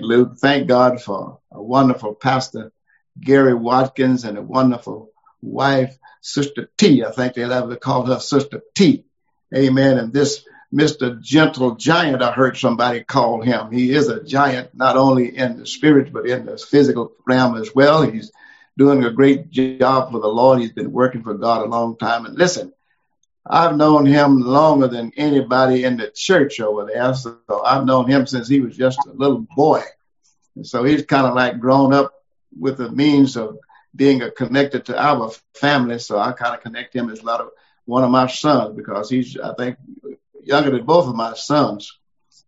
Luke. Thank God for a wonderful pastor, Gary Watkins, and a wonderful wife, Sister T. I think they'll ever call her Sister T. Amen. And this Mr. Gentle Giant, I heard somebody call him. He is a giant, not only in the spirit, but in the physical realm as well. He's doing a great job for the Lord. He's been working for God a long time. And listen, I've known him longer than anybody in the church over there. So I've known him since he was just a little boy. And so he's kind of like grown up with the means of being connected to our family. So I kind of connect him as a lot of one of my sons because he's, I think, younger than both of my sons.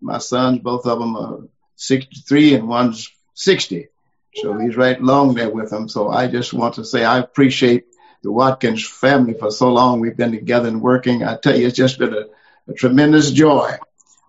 My sons, both of them are 63 and one's 60. So he's right along there with them. So I just want to say I appreciate the Watkins family for so long. We've been together and working. I tell you, it's just been a, a tremendous joy.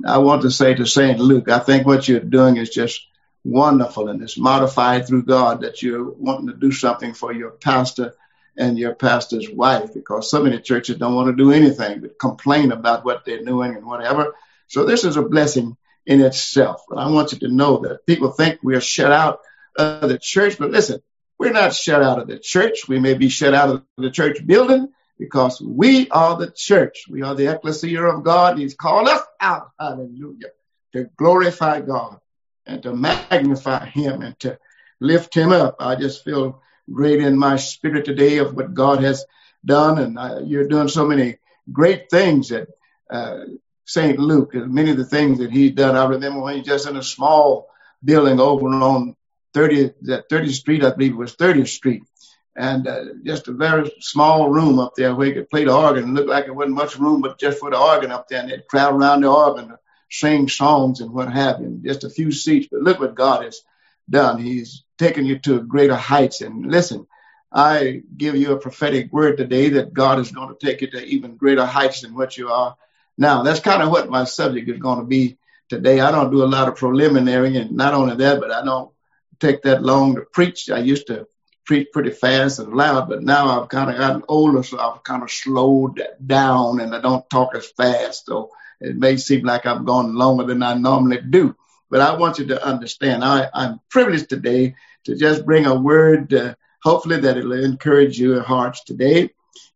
I want to say to St. Luke, I think what you're doing is just wonderful and it's modified through God that you're wanting to do something for your pastor and your pastor's wife because so many churches don't want to do anything but complain about what they're doing and whatever. So this is a blessing in itself. But I want you to know that people think we are shut out of the church, but listen, we're not shut out of the church. We may be shut out of the church building because we are the church. We are the ecclesia of God. He's called us out, hallelujah, to glorify God and to magnify Him and to lift Him up. I just feel great in my spirit today of what God has done. And uh, you're doing so many great things at uh, St. Luke, many of the things that he's done. I remember when he's just in a small building over on 30th, that 30th Street, I believe it was 30th Street, and uh, just a very small room up there where he could play the organ. It looked like it wasn't much room, but just for the organ up there, and they'd crowd around the organ sing songs and what have you. Just a few seats, but look what God has done. He's taken you to greater heights. And listen, I give you a prophetic word today that God is going to take you to even greater heights than what you are now. That's kind of what my subject is going to be today. I don't do a lot of preliminary, and not only that, but I don't take that long to preach. I used to preach pretty fast and loud, but now I've kind of gotten older, so I've kind of slowed down and I don't talk as fast. So it may seem like I've gone longer than I normally do. But I want you to understand, I, I'm privileged today to just bring a word, uh, hopefully that it'll encourage your hearts today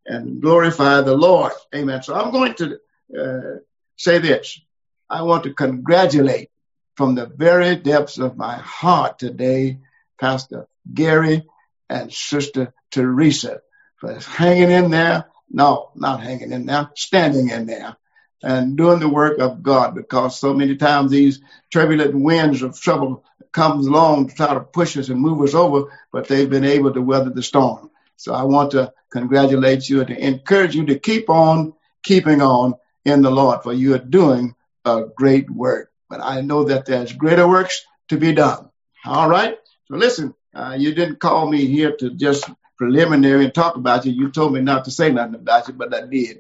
and glorify the Lord. Amen. So I'm going to uh, say this. I want to congratulate from the very depths of my heart today, Pastor Gary and Sister Teresa for hanging in there. No, not hanging in there, standing in there and doing the work of God because so many times these turbulent winds of trouble comes along to try to push us and move us over, but they've been able to weather the storm. So I want to congratulate you and to encourage you to keep on keeping on in the Lord, for you are doing a great work. But I know that there's greater works to be done. All right. So listen, uh, you didn't call me here to just preliminary and talk about you. You told me not to say nothing about you, but I did.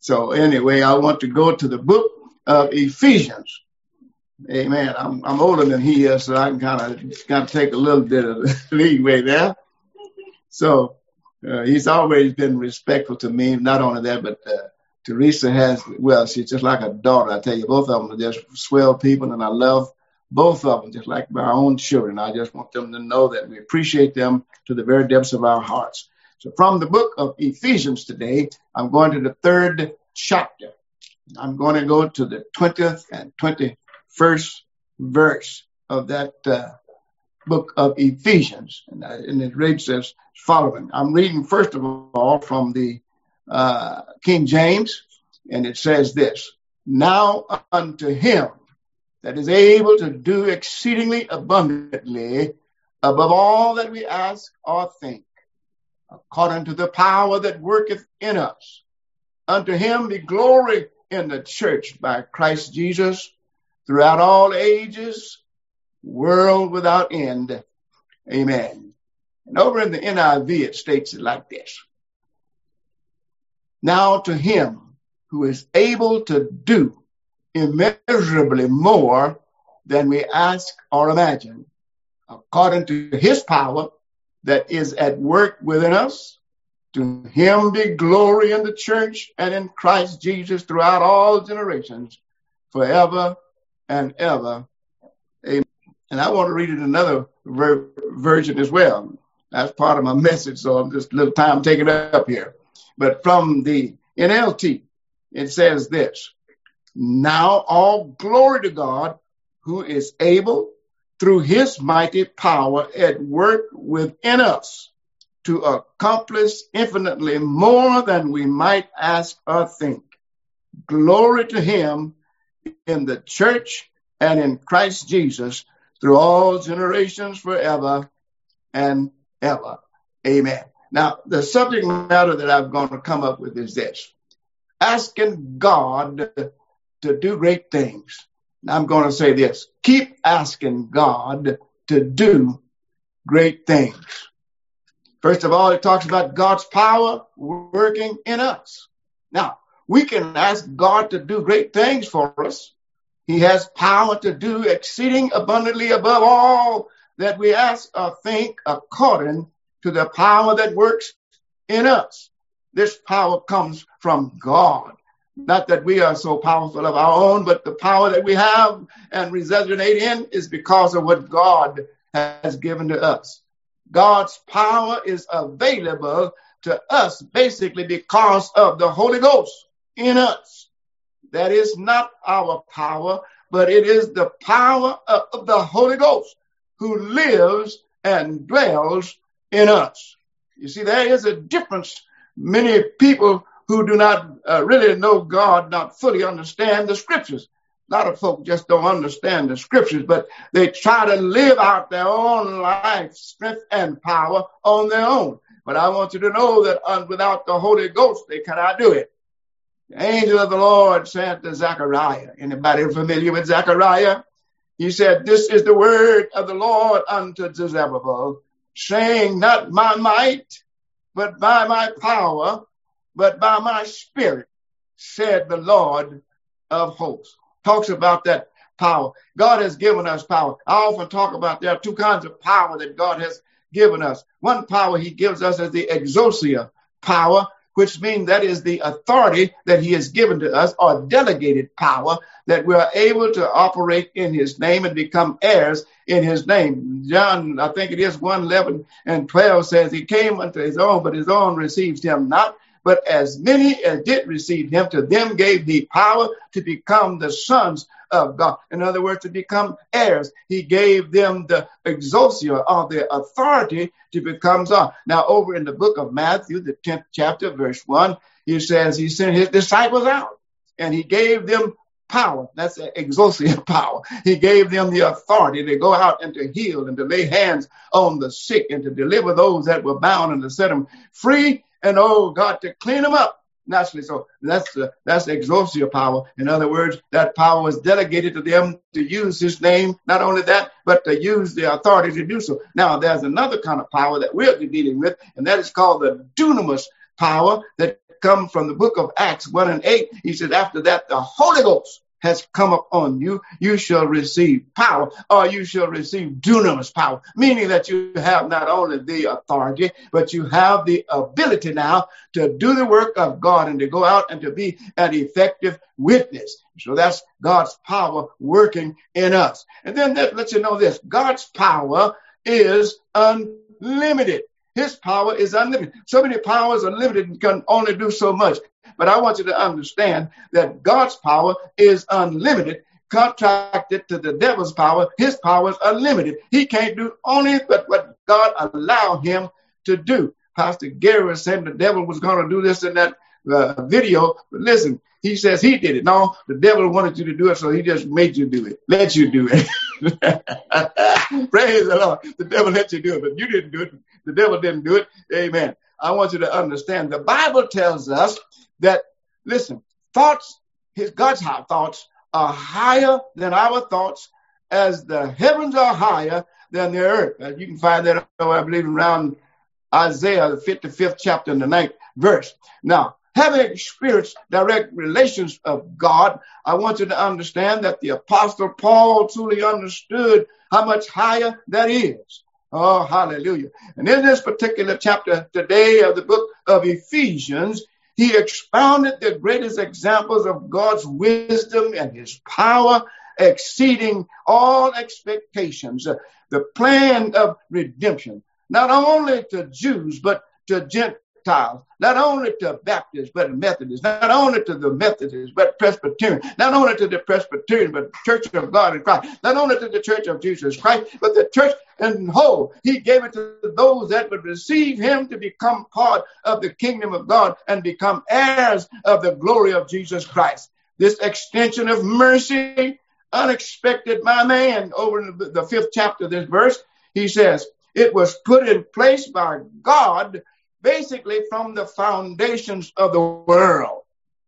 So anyway, I want to go to the book of Ephesians. Amen. I'm, I'm older than he is, so I can kind of kind of take a little bit of leeway there. So uh, he's always been respectful to me. Not only that, but uh, Teresa has, well, she's just like a daughter. I tell you, both of them are just swell people, and I love both of them just like my own children. I just want them to know that we appreciate them to the very depths of our hearts. So from the book of Ephesians today, I'm going to the third chapter. I'm going to go to the 20th and 21st verse of that uh, book of Ephesians. And, uh, and it reads as following. I'm reading first of all from the uh, King James, and it says this, Now unto him that is able to do exceedingly abundantly above all that we ask or think according to the power that worketh in us. Unto him be glory in the church by Christ Jesus throughout all ages, world without end. Amen. And over in the NIV, it states it like this. Now to him who is able to do immeasurably more than we ask or imagine, according to his power that is at work within us. To him be glory in the church and in Christ Jesus throughout all generations, forever and ever. Amen. And I want to read it another ver- version as well. That's part of my message, so I'm just a little time taking up here. But from the NLT, it says this Now all glory to God who is able through his mighty power at work within us to accomplish infinitely more than we might ask or think. Glory to him in the church and in Christ Jesus through all generations forever and ever. Amen. Now, the subject matter that I'm going to come up with is this asking God to do great things. I'm going to say this keep asking God to do great things. First of all, it talks about God's power working in us. Now, we can ask God to do great things for us. He has power to do exceeding abundantly above all that we ask or think according to the power that works in us. This power comes from God. Not that we are so powerful of our own, but the power that we have and resonate in is because of what God has given to us. God's power is available to us basically because of the Holy Ghost in us. That is not our power, but it is the power of the Holy Ghost who lives and dwells in us. You see, there is a difference. Many people who do not uh, really know God, not fully understand the scriptures. A lot of folk just don't understand the scriptures, but they try to live out their own life, strength, and power on their own. But I want you to know that uh, without the Holy Ghost, they cannot do it. The angel of the Lord said to Zechariah, anybody familiar with Zechariah? He said, This is the word of the Lord unto Zerubbabel, saying, Not my might, but by my power, but by my spirit, said the Lord of hosts. Talks about that power. God has given us power. I often talk about there are two kinds of power that God has given us. One power he gives us is the exousia power, which means that is the authority that he has given to us or delegated power that we are able to operate in his name and become heirs in his name. John, I think it is 1 11 and 12 says, He came unto his own, but his own received him not. But as many as did receive him, to them gave the power to become the sons of God. In other words, to become heirs. He gave them the exousia or the authority to become son. Now, over in the book of Matthew, the 10th chapter, verse 1, he says he sent his disciples out and he gave them power. That's exousia power. He gave them the authority to go out and to heal and to lay hands on the sick and to deliver those that were bound and to set them free and oh God, to clean them up naturally. So that's the that's the exousia power. In other words, that power was delegated to them to use His name. Not only that, but to use the authority to do so. Now, there's another kind of power that we're dealing with, and that is called the dunamis power that comes from the book of Acts 1 and 8. He said, after that, the Holy Ghost has come upon you, you shall receive power, or you shall receive dunamis power, meaning that you have not only the authority, but you have the ability now to do the work of God and to go out and to be an effective witness. So that's God's power working in us. And then that lets you know this God's power is unlimited. His power is unlimited. So many powers are limited and can only do so much. But I want you to understand that God's power is unlimited. Contracted to the devil's power, his power is unlimited. He can't do only but what God allowed him to do. Pastor Gary was saying the devil was going to do this in that uh, video, but listen, he says he did it. No, the devil wanted you to do it, so he just made you do it, let you do it. Praise the Lord. The devil let you do it, but you didn't do it. The devil didn't do it. Amen. I want you to understand the Bible tells us that, listen, thoughts, his God's thoughts are higher than our thoughts as the heavens are higher than the earth. You can find that, oh, I believe, around Isaiah, the 55th chapter and the ninth verse. Now, having experienced direct relations of God, I want you to understand that the apostle Paul truly understood how much higher that is. Oh, hallelujah. And in this particular chapter today of the book of Ephesians, he expounded the greatest examples of God's wisdom and his power exceeding all expectations. The plan of redemption, not only to Jews, but to Gentiles, not only to Baptists, but Methodists, not only to the Methodists, but Presbyterian, not only to the Presbyterian, but Church of God in Christ, not only to the Church of Jesus Christ, but the church in whole. He gave it to those that would receive him to become part of the kingdom of God and become heirs of the glory of Jesus Christ. This extension of mercy, unexpected, my man, over in the fifth chapter of this verse, he says, it was put in place by God basically from the foundations of the world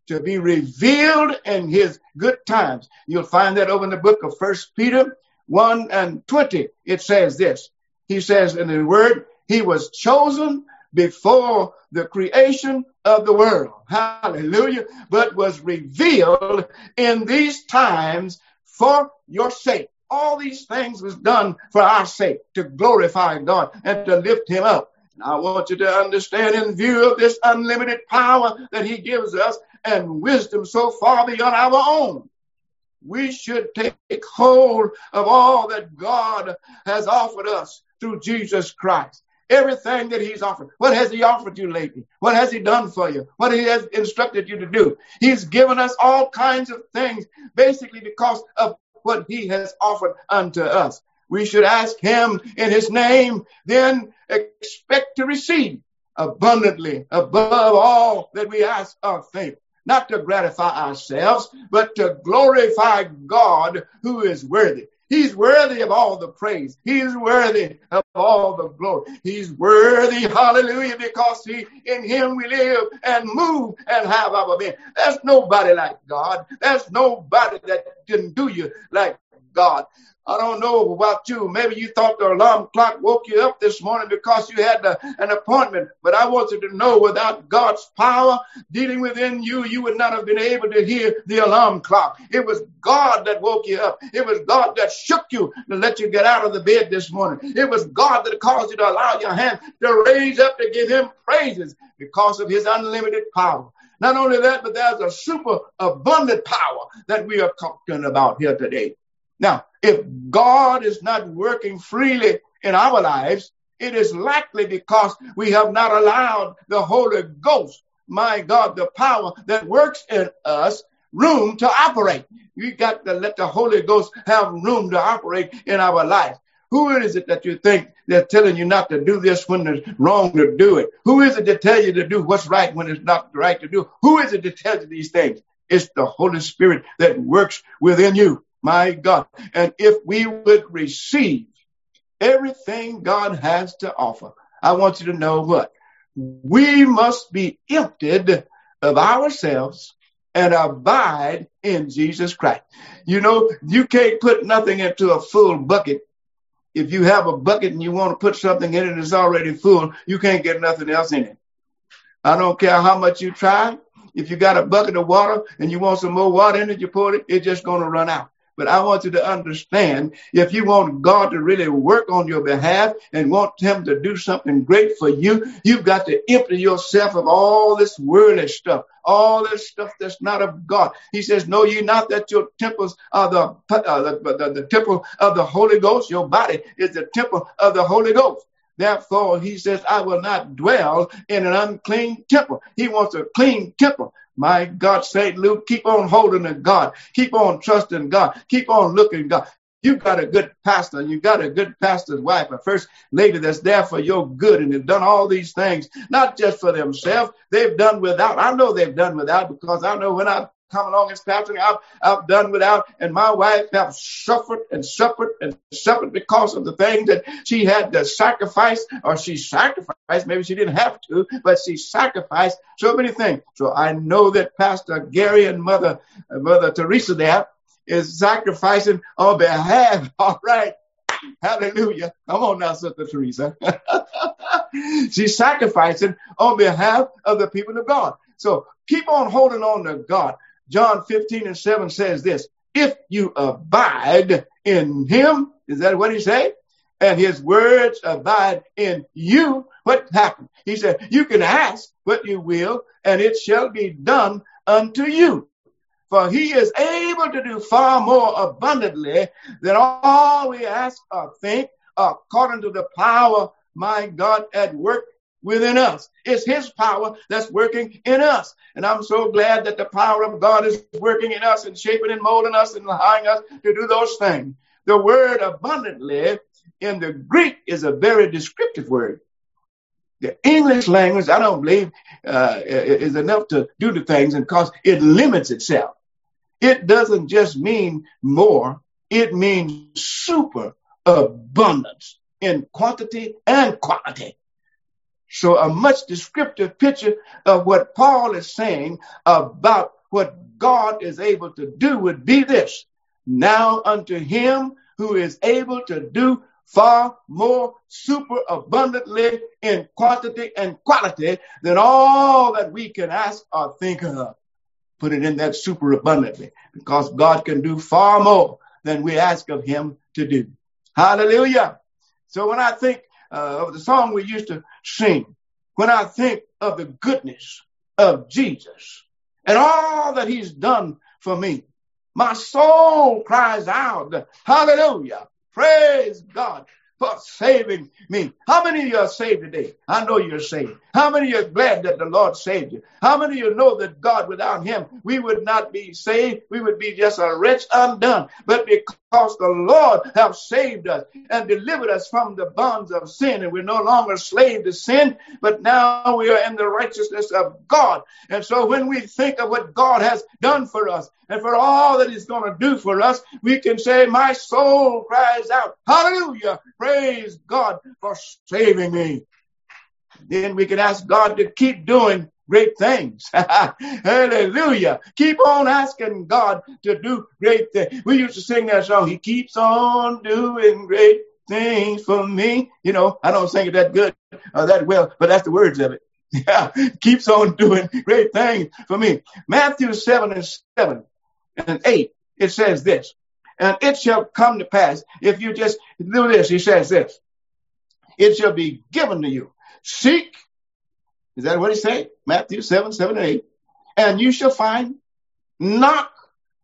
to be revealed in his good times. You'll find that over in the book of First Peter 1 and 20. It says this. He says in the word, he was chosen before the creation of the world. Hallelujah. But was revealed in these times for your sake. All these things was done for our sake to glorify God and to lift him up. I want you to understand in view of this unlimited power that he gives us and wisdom so far beyond our own. We should take hold of all that God has offered us through Jesus Christ. Everything that he's offered. What has he offered you lately? What has he done for you? What he has instructed you to do? He's given us all kinds of things basically because of what he has offered unto us. We should ask him in his name, then expect to receive abundantly above all that we ask or faith. Not to gratify ourselves, but to glorify God who is worthy. He's worthy of all the praise. He's worthy of all the glory. He's worthy, hallelujah, because he, in him we live and move and have our being. There's nobody like God. There's nobody that can do you like God. I don't know about you. Maybe you thought the alarm clock woke you up this morning because you had an appointment. But I want you to know without God's power dealing within you, you would not have been able to hear the alarm clock. It was God that woke you up. It was God that shook you to let you get out of the bed this morning. It was God that caused you to allow your hand to raise up to give him praises because of his unlimited power. Not only that, but there's a super abundant power that we are talking about here today. Now, if God is not working freely in our lives, it is likely because we have not allowed the Holy Ghost, my God, the power that works in us, room to operate. We got to let the Holy Ghost have room to operate in our life. Who is it that you think they're telling you not to do this when it's wrong to do it? Who is it to tell you to do what's right when it's not right to do? Who is it to tell you these things? It's the Holy Spirit that works within you. My God. And if we would receive everything God has to offer, I want you to know what? We must be emptied of ourselves and abide in Jesus Christ. You know, you can't put nothing into a full bucket. If you have a bucket and you want to put something in it that's already full, you can't get nothing else in it. I don't care how much you try. If you got a bucket of water and you want some more water in it, you pour it, it's just going to run out. But I want you to understand if you want God to really work on your behalf and want Him to do something great for you, you've got to empty yourself of all this worldly stuff, all this stuff that's not of God. He says, Know ye not that your temples are the, uh, the, the, the temple of the Holy Ghost? Your body is the temple of the Holy Ghost. Therefore, he says, I will not dwell in an unclean temple. He wants a clean temple. My God, St. Luke, keep on holding to God. Keep on trusting God. Keep on looking God. You've got a good pastor. You've got a good pastor's wife, a first lady that's there for your good. And they've done all these things, not just for themselves. They've done without. I know they've done without because I know when I come along as pastor. I've, I've done without, and my wife have suffered and suffered and suffered because of the things that she had to sacrifice, or she sacrificed. Maybe she didn't have to, but she sacrificed so many things. So I know that Pastor Gary and Mother Mother Teresa there is sacrificing on behalf. All right. Hallelujah. Come on now, Sister Teresa. She's sacrificing on behalf of the people of God. So keep on holding on to God. John 15 and 7 says this, if you abide in him, is that what he said? And his words abide in you, what happened? He said, you can ask what you will, and it shall be done unto you. For he is able to do far more abundantly than all we ask or think, according to the power, my God, at work within us. It's his power that's working in us. And I'm so glad that the power of God is working in us and shaping and molding us and allowing us to do those things. The word abundantly in the Greek is a very descriptive word. The English language, I don't believe, uh, is enough to do the things because it limits itself. It doesn't just mean more, it means super abundance in quantity and quality. So a much descriptive picture of what Paul is saying about what God is able to do would be this. Now unto him who is able to do far more super abundantly in quantity and quality than all that we can ask or think of. Put it in that super abundantly because God can do far more than we ask of him to do. Hallelujah. So when I think uh, of the song we used to sing, when I think of the goodness of Jesus and all that he's done for me, my soul cries out, hallelujah. Praise God for saving me. How many of you are saved today? I know you're saved. How many are glad that the Lord saved you? How many of you know that God, without Him, we would not be saved? We would be just a wretch undone. But because the Lord have saved us and delivered us from the bonds of sin, and we're no longer slave to sin, but now we are in the righteousness of God. And so when we think of what God has done for us and for all that He's going to do for us, we can say, My soul cries out, Hallelujah! Praise God for saving me. Then we can ask God to keep doing great things. Hallelujah. Keep on asking God to do great things. We used to sing that song, He keeps on doing great things for me. You know, I don't sing it that good or that well, but that's the words of it. Yeah, keeps on doing great things for me. Matthew 7 and 7 and 8, it says this, and it shall come to pass if you just do this. He says this, it shall be given to you. Seek, is that what he said? Matthew 7, 7 and 8. And you shall find, knock,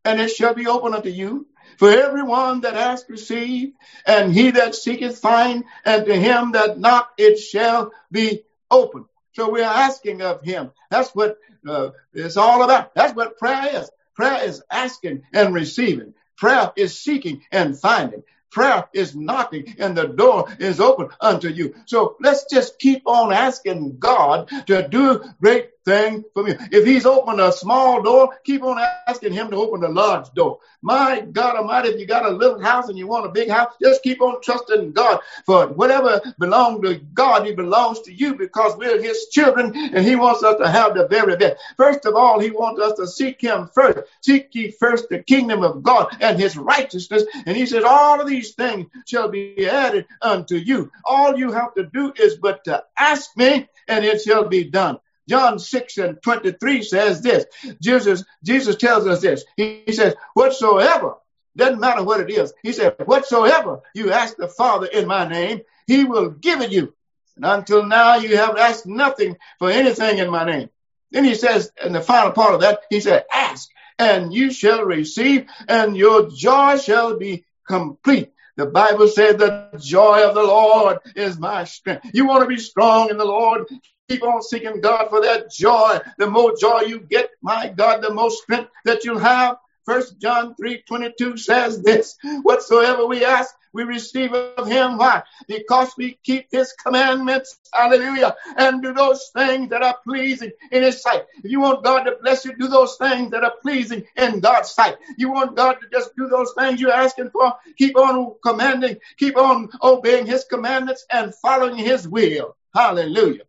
and it shall be open unto you. For everyone that asks receive, and he that seeketh find, and to him that knock it shall be open. So we're asking of him. That's what uh, it's all about. That's what prayer is. Prayer is asking and receiving. Prayer is seeking and finding. Prayer is knocking and the door is open unto you. So let's just keep on asking God to do great thing for me. If he's opened a small door, keep on asking him to open a large door. My God Almighty, if you got a little house and you want a big house, just keep on trusting God for whatever belongs to God, He belongs to you because we're his children and he wants us to have the very best. First of all, he wants us to seek him first. Seek ye first the kingdom of God and his righteousness. And he says, all of these things shall be added unto you. All you have to do is but to ask me and it shall be done. John 6 and 23 says this. Jesus, Jesus tells us this. He, he says, whatsoever, doesn't matter what it is. He said, whatsoever you ask the Father in my name, he will give it you. And until now, you have asked nothing for anything in my name. Then he says, in the final part of that, he said, ask and you shall receive and your joy shall be complete. The Bible said the joy of the Lord is my strength. You want to be strong in the Lord? Keep on seeking God for that joy. The more joy you get, my God, the more strength that you'll have. First John 3 22 says this whatsoever we ask, we receive of him. Why? Because we keep his commandments. Hallelujah. And do those things that are pleasing in his sight. If you want God to bless you, do those things that are pleasing in God's sight. You want God to just do those things you're asking for. Keep on commanding, keep on obeying his commandments and following his will. Hallelujah.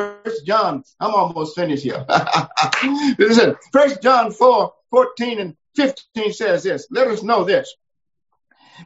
First John, I'm almost finished here. Listen, First John 4, 14 and 15 says this. Let us know this.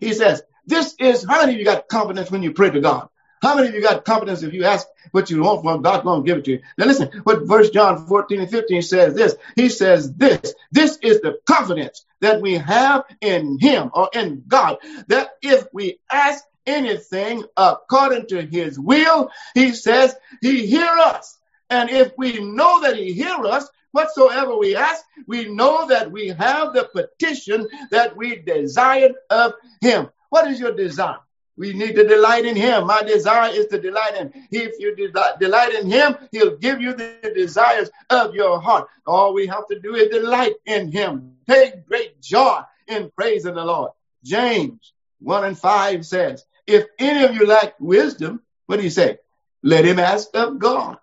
He says, this is, how many of you got confidence when you pray to God? How many of you got confidence if you ask what you want from God, going to give it to you? Now listen, what verse John 14 and 15 says this. He says this, this is the confidence that we have in him or in God, that if we ask anything according to his will, he says he hear us And if we know that he hear us, whatsoever we ask, we know that we have the petition that we desired of him. What is your desire? We need to delight in him. My desire is to delight in him. If you delight in him, he'll give you the desires of your heart. All we have to do is delight in him. Take great joy in praising the Lord. James 1 and 5 says, if any of you lack wisdom, what do you say? Let him ask of God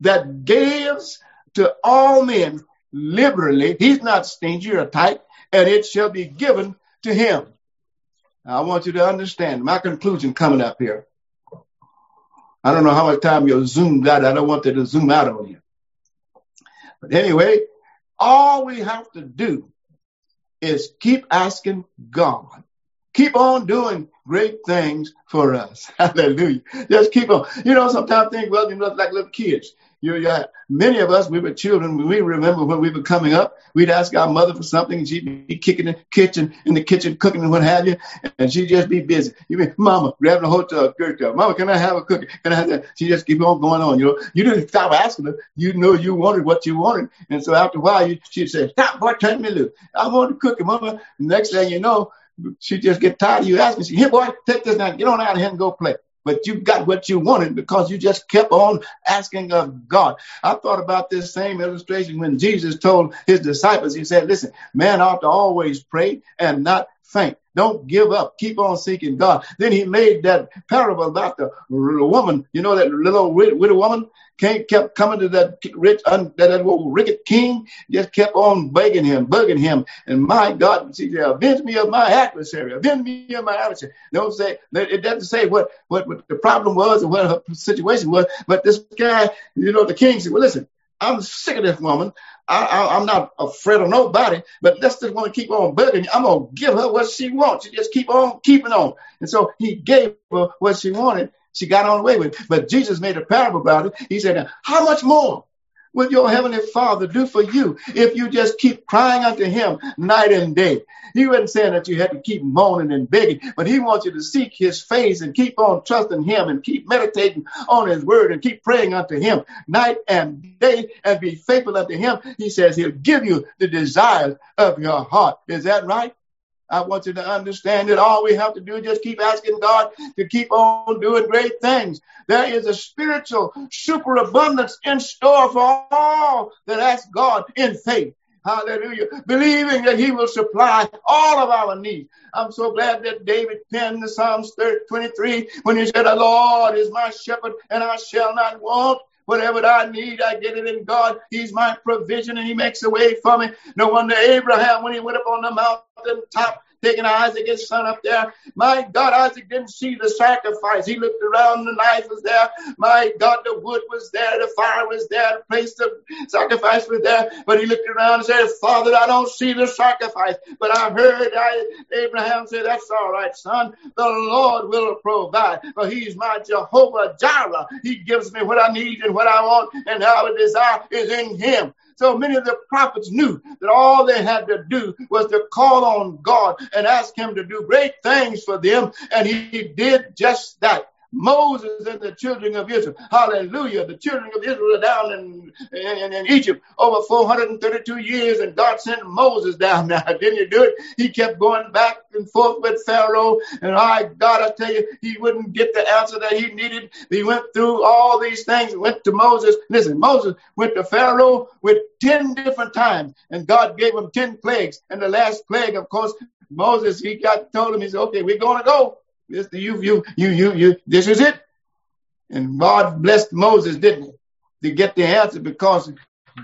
that gives to all men liberally. He's not stingy or tight, and it shall be given to him. Now, I want you to understand my conclusion coming up here. I don't know how much time you'll zoom out. I don't want to zoom out on you. But anyway, all we have to do is keep asking God. Keep on doing great things for us. Hallelujah. Just keep on. You know, sometimes think, well, you look like little kids. You, you, many of us, we were children. We remember when we were coming up, we'd ask our mother for something, and she'd be kicking in the kitchen, in the kitchen, cooking and what have you, and she'd just be busy. You mean, Mama, grabbing a hotel skirt, Mama, can I have a cookie? Can I have that? She just keep on going on. You know, you didn't stop asking her. You know you wanted what you wanted, and so after a while, you, she'd say, "Stop, boy, turn me loose. I want a cookie, Mama." next thing you know, she just get tired of you asking. She, here, boy, take this now, get on out of here and go play but you got what you wanted because you just kept on asking of God. I thought about this same illustration when Jesus told his disciples, he said, listen, man ought to always pray and not faint. Don't give up. Keep on seeking God. Then he made that parable about the woman, you know, that little widow woman came, kept coming to that rich, un, that, that old wicked king, just kept on begging him, bugging him. And my God, she said, avenge me of my adversary, avenge me of my adversary. Don't say, it doesn't say what, what, what the problem was and what her situation was, but this guy, you know, the king said, well, listen, I'm sick of this woman. I, am not afraid of nobody, but let's just want to keep on bugging. I'm going to give her what she wants. She just keep on keeping on. And so he gave her what she wanted. She got on the way with it. But Jesus made a parable about it. He said, how much more? Will your heavenly Father do for you if you just keep crying unto Him night and day? He wasn't saying that you had to keep moaning and begging, but He wants you to seek His face and keep on trusting Him and keep meditating on His word and keep praying unto Him night and day and be faithful unto Him. He says He'll give you the desires of your heart. Is that right? I want you to understand that all we have to do is just keep asking God to keep on doing great things. There is a spiritual superabundance in store for all that ask God in faith. Hallelujah. Believing that he will supply all of our needs. I'm so glad that David penned the Psalms 23 when he said, The Lord is my shepherd and I shall not want. Whatever I need, I get it in God. He's my provision and he makes a way for me. No wonder Abraham, when he went up on the mountain top, taking Isaac, his son, up there. My God, Isaac didn't see the sacrifice. He looked around, the knife was there. My God, the wood was there, the fire was there, the place of sacrifice was there. But he looked around and said, Father, I don't see the sacrifice. But I heard I, Abraham say, That's all right, son. The Lord will provide. For he's my Jehovah Jireh. He gives me what I need and what I want, and how our desire is in him. So many of the prophets knew that all they had to do was to call on God and ask him to do great things for them. And he did just that. Moses and the children of Israel. Hallelujah. The children of Israel are down in, in, in, Egypt over 432 years, and God sent Moses down there. Didn't he do it? He kept going back and forth with Pharaoh, and I, God, I tell you, he wouldn't get the answer that he needed. He went through all these things, went to Moses. Listen, Moses went to Pharaoh with 10 different times, and God gave him 10 plagues. And the last plague, of course, Moses, he got told him, he said, okay, we're going to go. This, you, you, you, you, you, this is it. And God blessed Moses, didn't he? To get the answer because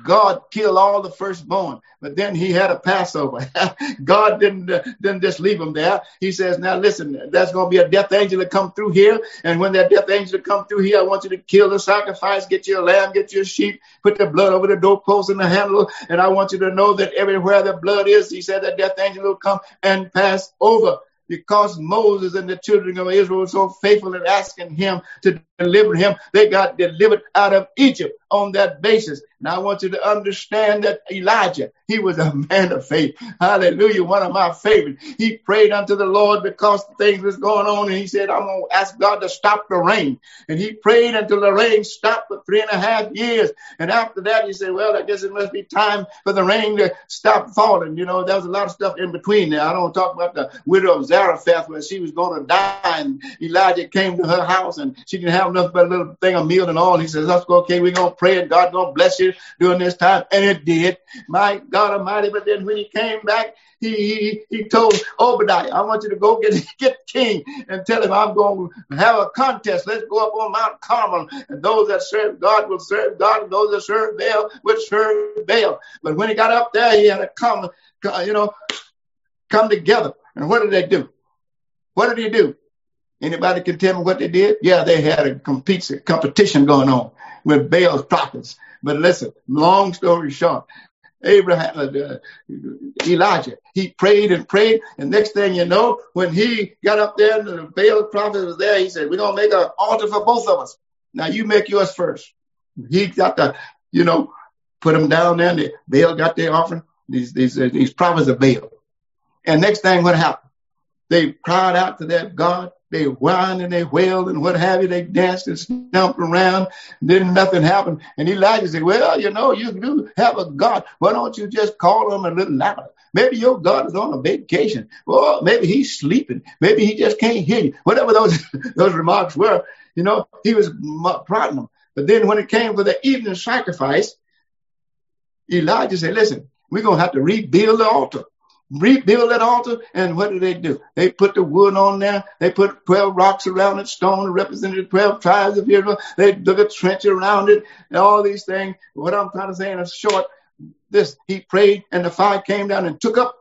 God killed all the firstborn, but then he had a Passover. God didn't uh, didn't just leave him there. He says, "Now listen, there's going to be a death angel to come through here, and when that death angel come through here, I want you to kill the sacrifice, get your lamb, get your sheep, put the blood over the doorpost and the handle, and I want you to know that everywhere the blood is, he said that death angel will come and pass over." Because Moses and the children of Israel were so faithful in asking him to deliver him, they got delivered out of Egypt. on that basis. And I want you to understand that Elijah, he was a man of faith. Hallelujah. One of my favorites. He prayed unto the Lord because things was going on. And he said, I'm going to ask God to stop the rain. And he prayed until the rain stopped for three and a half years. And after that, he said, well, I guess it must be time for the rain to stop falling. You know, there was a lot of stuff in between there. I don't talk about the widow of Zarephath where she was going to die and Elijah came to her house and she didn't have enough but a little thing of meal and all. He says, go. Okay, we're going to pray and God going to bless you during this time. And it did. My God Almighty. But then when he came back, he, he, he told Obadiah, I want you to go get, get king and tell him I'm going to have a contest. Let's go up on Mount Carmel. And those that serve God will serve God, and those that serve Baal will serve Baal. But when he got up there, he had to come, uh, you know, come together. And what did they do? What did he do? Anybody can tell me what they did? Yeah, they had a competition going on with Baal's prophets. But listen, long story short, Abraham, uh, uh, Elijah, he prayed and prayed. And next thing you know, when he got up there and the Baal prophet was there, he said, we're going to make an altar for both of us. Now you make yours first. He got the, you know, put them down there and the Baal got their offering. These, these, uh, these prophets of Baal. And next thing what happened? They cried out to their God they whined and they wailed and what have you. They danced and stomped around. Then nothing happened. And Elijah said, well, you know, you do have a God. Why don't you just call him a little louder? Maybe your God is on a vacation. Or maybe he's sleeping. Maybe he just can't hear you. Whatever those, those remarks were, you know, he was prodding them. But then when it came for the evening sacrifice, Elijah said, listen, we're going to have to rebuild the altar rebuild that altar. And what did they do? They put the wood on there. They put 12 rocks around it, stone representing the 12 tribes of Israel. They dug a trench around it and all these things. What I'm trying to say in a short, this, he prayed and the fire came down and took up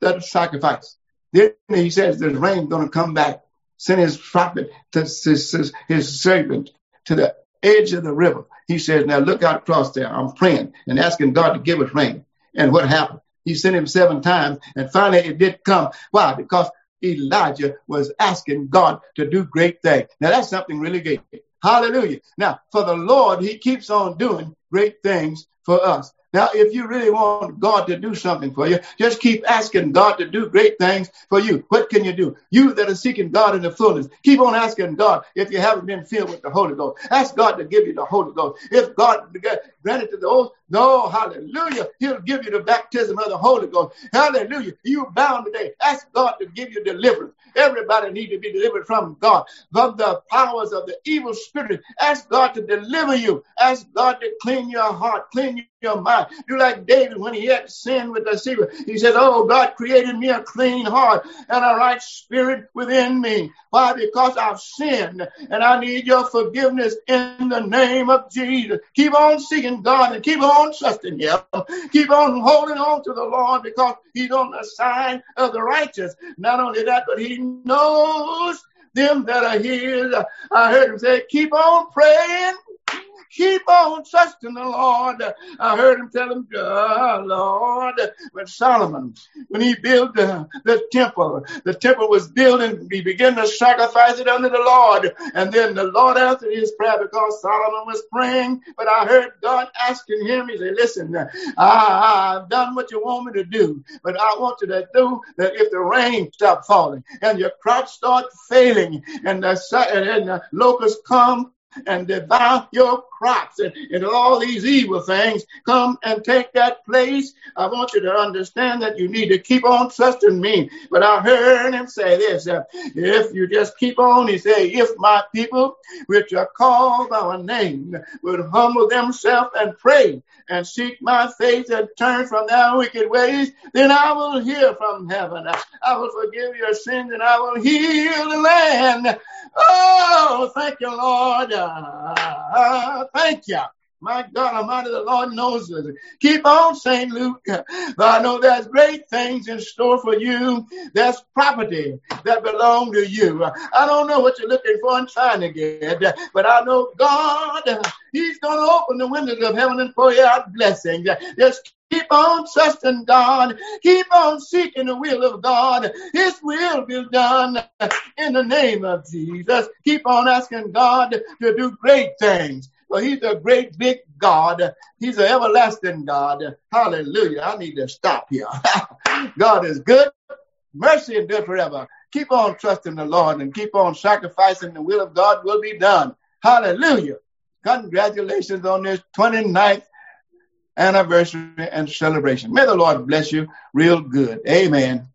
that sacrifice. Then he says there's rain going to come back. Send his prophet to his, his, his servant to the edge of the river. He says, now look out across there. I'm praying and asking God to give us rain. And what happened? He sent him seven times, and finally it did come. Why? Because Elijah was asking God to do great things. Now that's something really great. Hallelujah. Now, for the Lord, he keeps on doing great things for us. Now, if you really want God to do something for you, just keep asking God to do great things for you. What can you do? You that are seeking God in the fullness, keep on asking God if you haven't been filled with the Holy Ghost. Ask God to give you the Holy Ghost. If God granted to those, no, hallelujah, He'll give you the baptism of the Holy Ghost. Hallelujah. You bound today. Ask God to give you deliverance. Everybody need to be delivered from God, from the powers of the evil spirit. Ask God to deliver you. Ask God to clean your heart, clean your mind. Do like David when he had sinned with the Bathsheba. He said, Oh, God created me a clean heart and a right spirit within me. Why? Because I've sinned and I need your forgiveness in the name of Jesus. Keep on seeking God and keep on trusting Him. Keep on holding on to the Lord because He's on the side of the righteous. Not only that, but He knows them that are His. I heard Him say, keep on praying Keep on trusting the Lord. I heard him tell him, oh, Lord, when Solomon, when he built the, the temple, the temple was built and he began to sacrifice it unto the Lord. And then the Lord answered his prayer because Solomon was praying. But I heard God asking him, he said, listen, I, I've done what you want me to do, but I want you to do that if the rain stop falling and your crops start failing and the, and the locusts come and devour your crops and, and all these evil things come and take that place. I want you to understand that you need to keep on trusting me. But I heard him say this, uh, if you just keep on, he said, if my people, which are called by my name, would humble themselves and pray and seek my face and turn from their wicked ways, then I will hear from heaven. I will forgive your sins and I will heal the land. Oh, thank you, Lord. Uh, thank you. My God Almighty, the Lord knows this. Keep on saying, Luke. I know there's great things in store for you. There's property that belong to you. I don't know what you're looking for and trying to get, but I know God, He's going to open the windows of heaven and pour out blessings. Just Keep on trusting God. Keep on seeking the will of God. His will be done in the name of Jesus. Keep on asking God to do great things For he's a great big God. He's an everlasting God. Hallelujah. I need to stop here. God is good. Mercy endure forever. Keep on trusting the Lord and keep on sacrificing. The will of God will be done. Hallelujah. Congratulations on this 29th anniversary and celebration. May the Lord bless you real good. Amen.